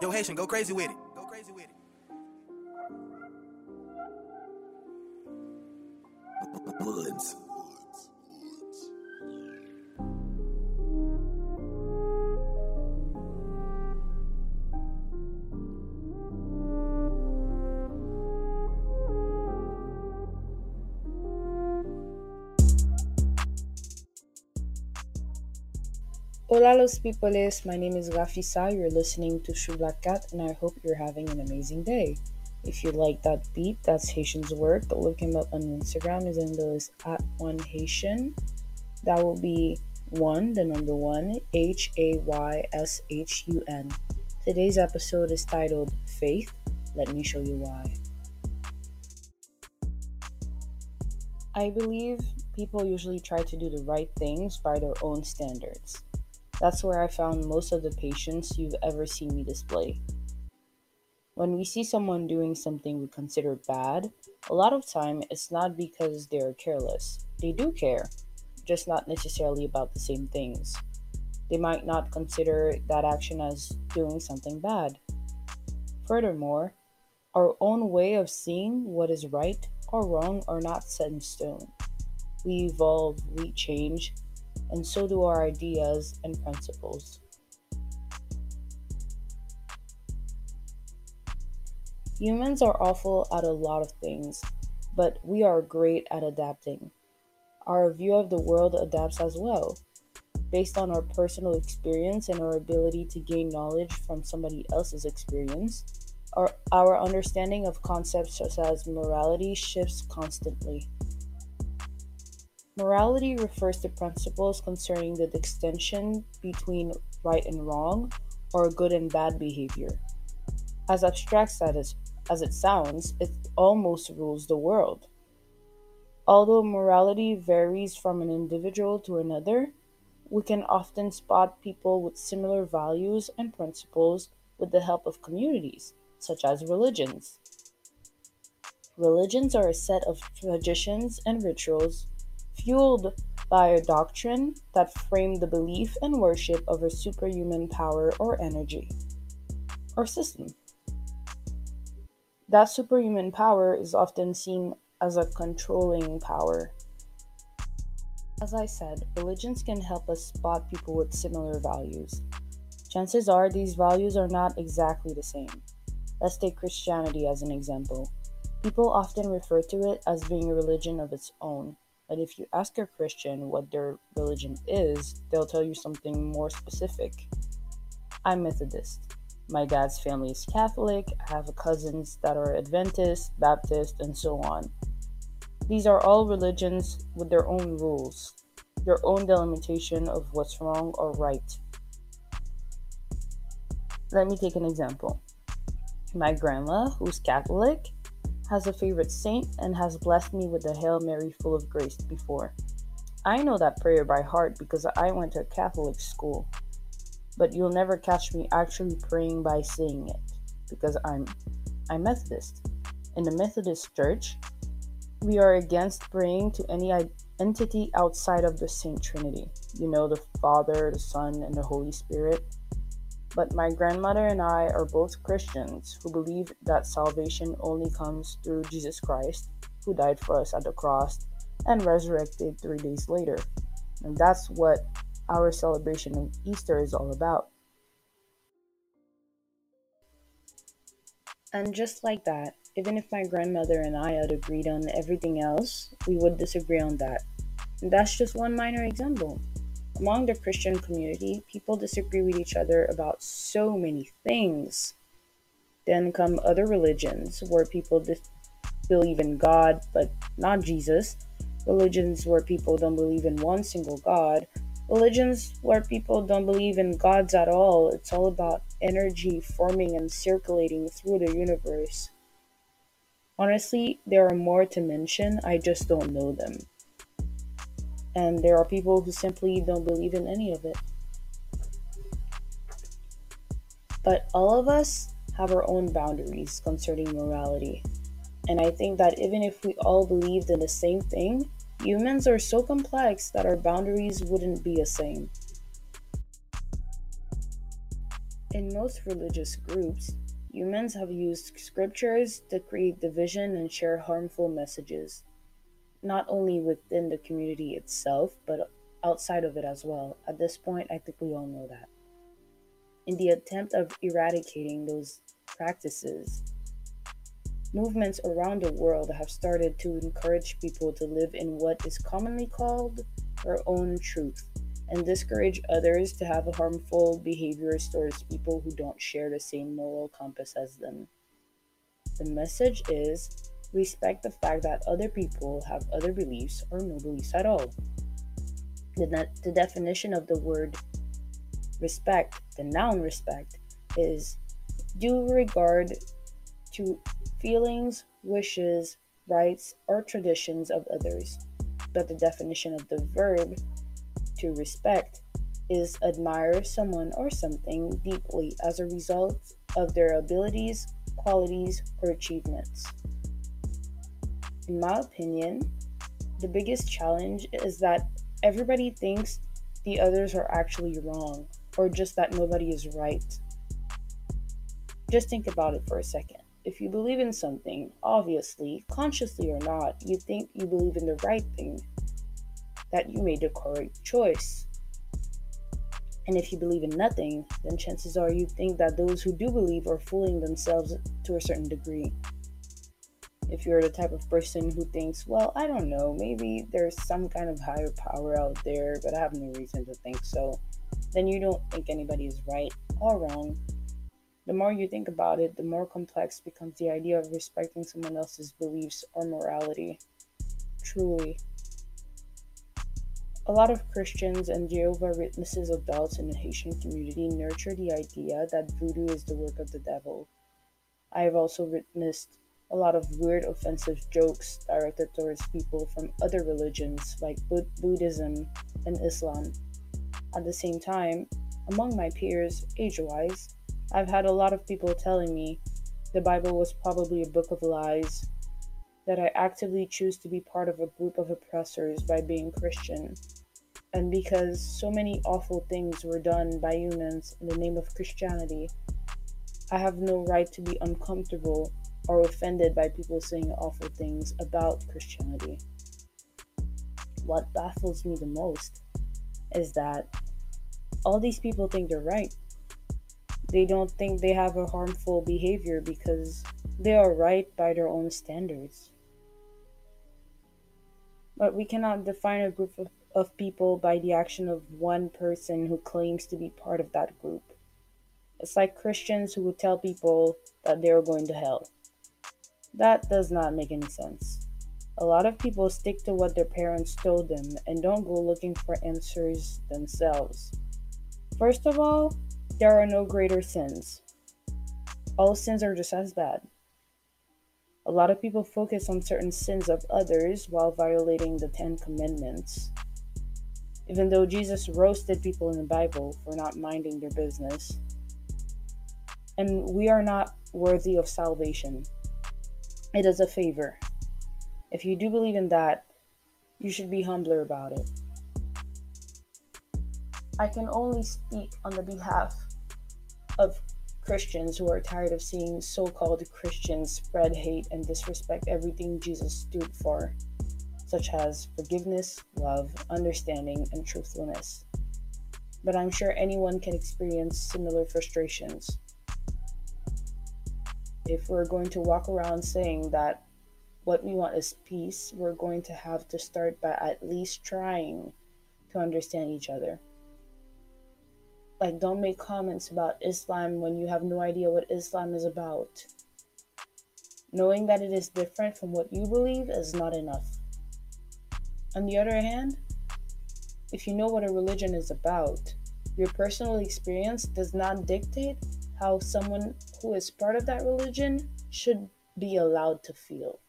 Yo, Hayshun, go crazy with it. Go crazy with it. Woods. Hola los peoples, my name is Rafisa. You're listening to Choublak Cat, and I hope you're having an amazing day. If you like that beat, that's Hayshun's work. Look him up on Instagram. His handle is at one Haitian. That will be one, the number one, H A Y S H U N. Today's episode is titled Faith. Let me show you why. I believe people usually try to do the right things by their own standards. That's where I found most of the patience you've ever seen me display. When we see someone doing something we consider bad, a lot of time it's not because they're careless. They do care, just not necessarily about the same things. They might not consider that action as doing something bad. Furthermore, our own way of seeing what is right or wrong are not set in stone. We evolve, we change, and so do our ideas and principles. Humans are awful at a lot of things, but we are great at adapting. Our view of the world adapts as well. Based on our personal experience and our ability to gain knowledge from somebody else's experience, our, our understanding of concepts such as morality shifts constantly. Morality refers to principles concerning the distinction between right and wrong or good and bad behavior. As abstract as, as it sounds, it almost rules the world. Although morality varies from an individual to another, we can often spot people with similar values and principles with the help of communities, such as religions. Religions are a set of traditions and rituals fueled by a doctrine that framed the belief and worship of a superhuman power or energy or system. That superhuman power is often seen as a controlling power. As I said, religions can help us spot people with similar values. Chances are these values are not exactly the same. Let's take Christianity as an example. People often refer to it as being a religion of its own, and if you ask a Christian what their religion is, they'll tell you something more specific. I'm Methodist. My dad's family is Catholic. I have cousins that are Adventist, Baptist, and so on. These are all religions with their own rules, their own delimitation of what's wrong or right. Let me take an example. My grandma, who's Catholic, has a favorite saint and has blessed me with the Hail Mary full of grace before. I know that prayer by heart because I went to a Catholic school. But you'll never catch me actually praying by saying it because I'm I'm Methodist. In the Methodist Church, we are against praying to any entity outside of the Saint Trinity. You know, the Father, the Son, and the Holy Spirit. But my grandmother and I are both Christians who believe that salvation only comes through Jesus Christ, who died for us at the cross and resurrected three days later. And that's what our celebration of Easter is all about. And just like that, even if my grandmother and I had agreed on everything else, we would disagree on that. And that's just one minor example. Among the Christian community, people disagree with each other about so many things. Then come other religions where people dis- believe in God but not Jesus. Religions where people don't believe in one single God. Religions where people don't believe in gods at all. It's all about energy forming and circulating through the universe. Honestly, there are more to mention, I just don't know them and there are people who simply don't believe in any of it. But all of us have our own boundaries concerning morality. And I think that even if we all believed in the same thing, humans are so complex that our boundaries wouldn't be the same. In most religious groups, humans have used scriptures to create division and share harmful messages, not only within the community itself, but outside of it as well. At this point, I think we all know that. In the attempt of eradicating those practices, movements around the world have started to encourage people to live in what is commonly called their own truth and discourage others to have harmful behaviors towards people who don't share the same moral compass as them. The message is respect the fact that other people have other beliefs or no beliefs at all. The, the definition of the word respect, the noun respect, is due regard to feelings, wishes, rights, or traditions of others. But the definition of the verb to respect is admire someone or something deeply as a result of their abilities, qualities, or achievements. In my opinion, the biggest challenge is that everybody thinks the others are actually wrong or just that nobody is right. Just think about it for a second. If you believe in something, obviously, consciously or not, you think you believe in the right thing that you made the correct choice. And if you believe in nothing, then chances are you think that those who do believe are fooling themselves to a certain degree. If you're the type of person who thinks, well, I don't know, maybe there's some kind of higher power out there, but I have no reason to think so, then you don't think anybody is right or wrong. The more you think about it, the more complex becomes the idea of respecting someone else's beliefs or morality. Truly. A lot of Christians and Jehovah Witnesses adults in the Haitian community nurture the idea that voodoo is the work of the devil. I have also witnessed a lot of weird, offensive jokes directed towards people from other religions like Buddhism and Islam. At the same time, among my peers, age wise, I've had a lot of people telling me the Bible was probably a book of lies that I actively choose to be part of a group of oppressors by being Christian. And because so many awful things were done by humans in the name of Christianity, I have no right to be uncomfortable or offended by people saying awful things about Christianity. What baffles me the most is that all these people think they're right. They don't think they have a harmful behavior because they are right by their own standards. But we cannot define a group of, of people by the action of one person who claims to be part of that group. It's like Christians who would tell people that they're going to hell. That does not make any sense. A lot of people stick to what their parents told them and don't go looking for answers themselves. First of all, there are no greater sins. All sins are just as bad. A lot of people focus on certain sins of others while violating the Ten Commandments. Even though Jesus roasted people in the Bible for not minding their business. And we are not worthy of salvation. It is a favor. If you do believe in that, you should be humbler about it. I can only speak on the behalf of Christians who are tired of seeing so called Christians spread hate and disrespect everything Jesus stood for, such as forgiveness, love, understanding, and truthfulness. But I'm sure anyone can experience similar frustrations. If we're going to walk around saying that what we want is peace, we're going to have to start by at least trying to understand each other like don't make comments about Islam when you have no idea what Islam is about. Knowing that it is different from what you believe is not enough. On the other hand, if you know what a religion is about, your personal experience does not dictate how someone who is part of that religion should be allowed to feel.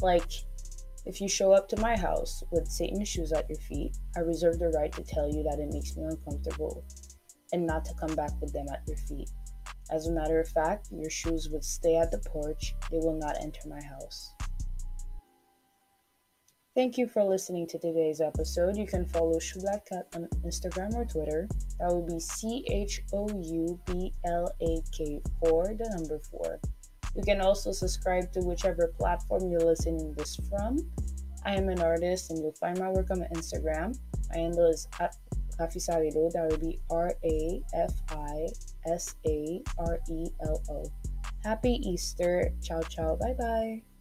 Like, if you show up to my house with Satan's shoes at your feet, I reserve the right to tell you that it makes me uncomfortable and not to come back with them at your feet. As a matter of fact, your shoes would stay at the porch, they will not enter my house. Thank you for listening to today's episode. You can follow Choublak Cat on Instagram or Twitter. That would be C H O U B L A K 4, the number 4. You can also subscribe to whichever platform you're listening this from. I am an artist and you'll find my work on my Instagram. My handle is at Rafisarelo. That would be R A F I S A R E L O. Happy Easter. Ciao, ciao. Bye bye.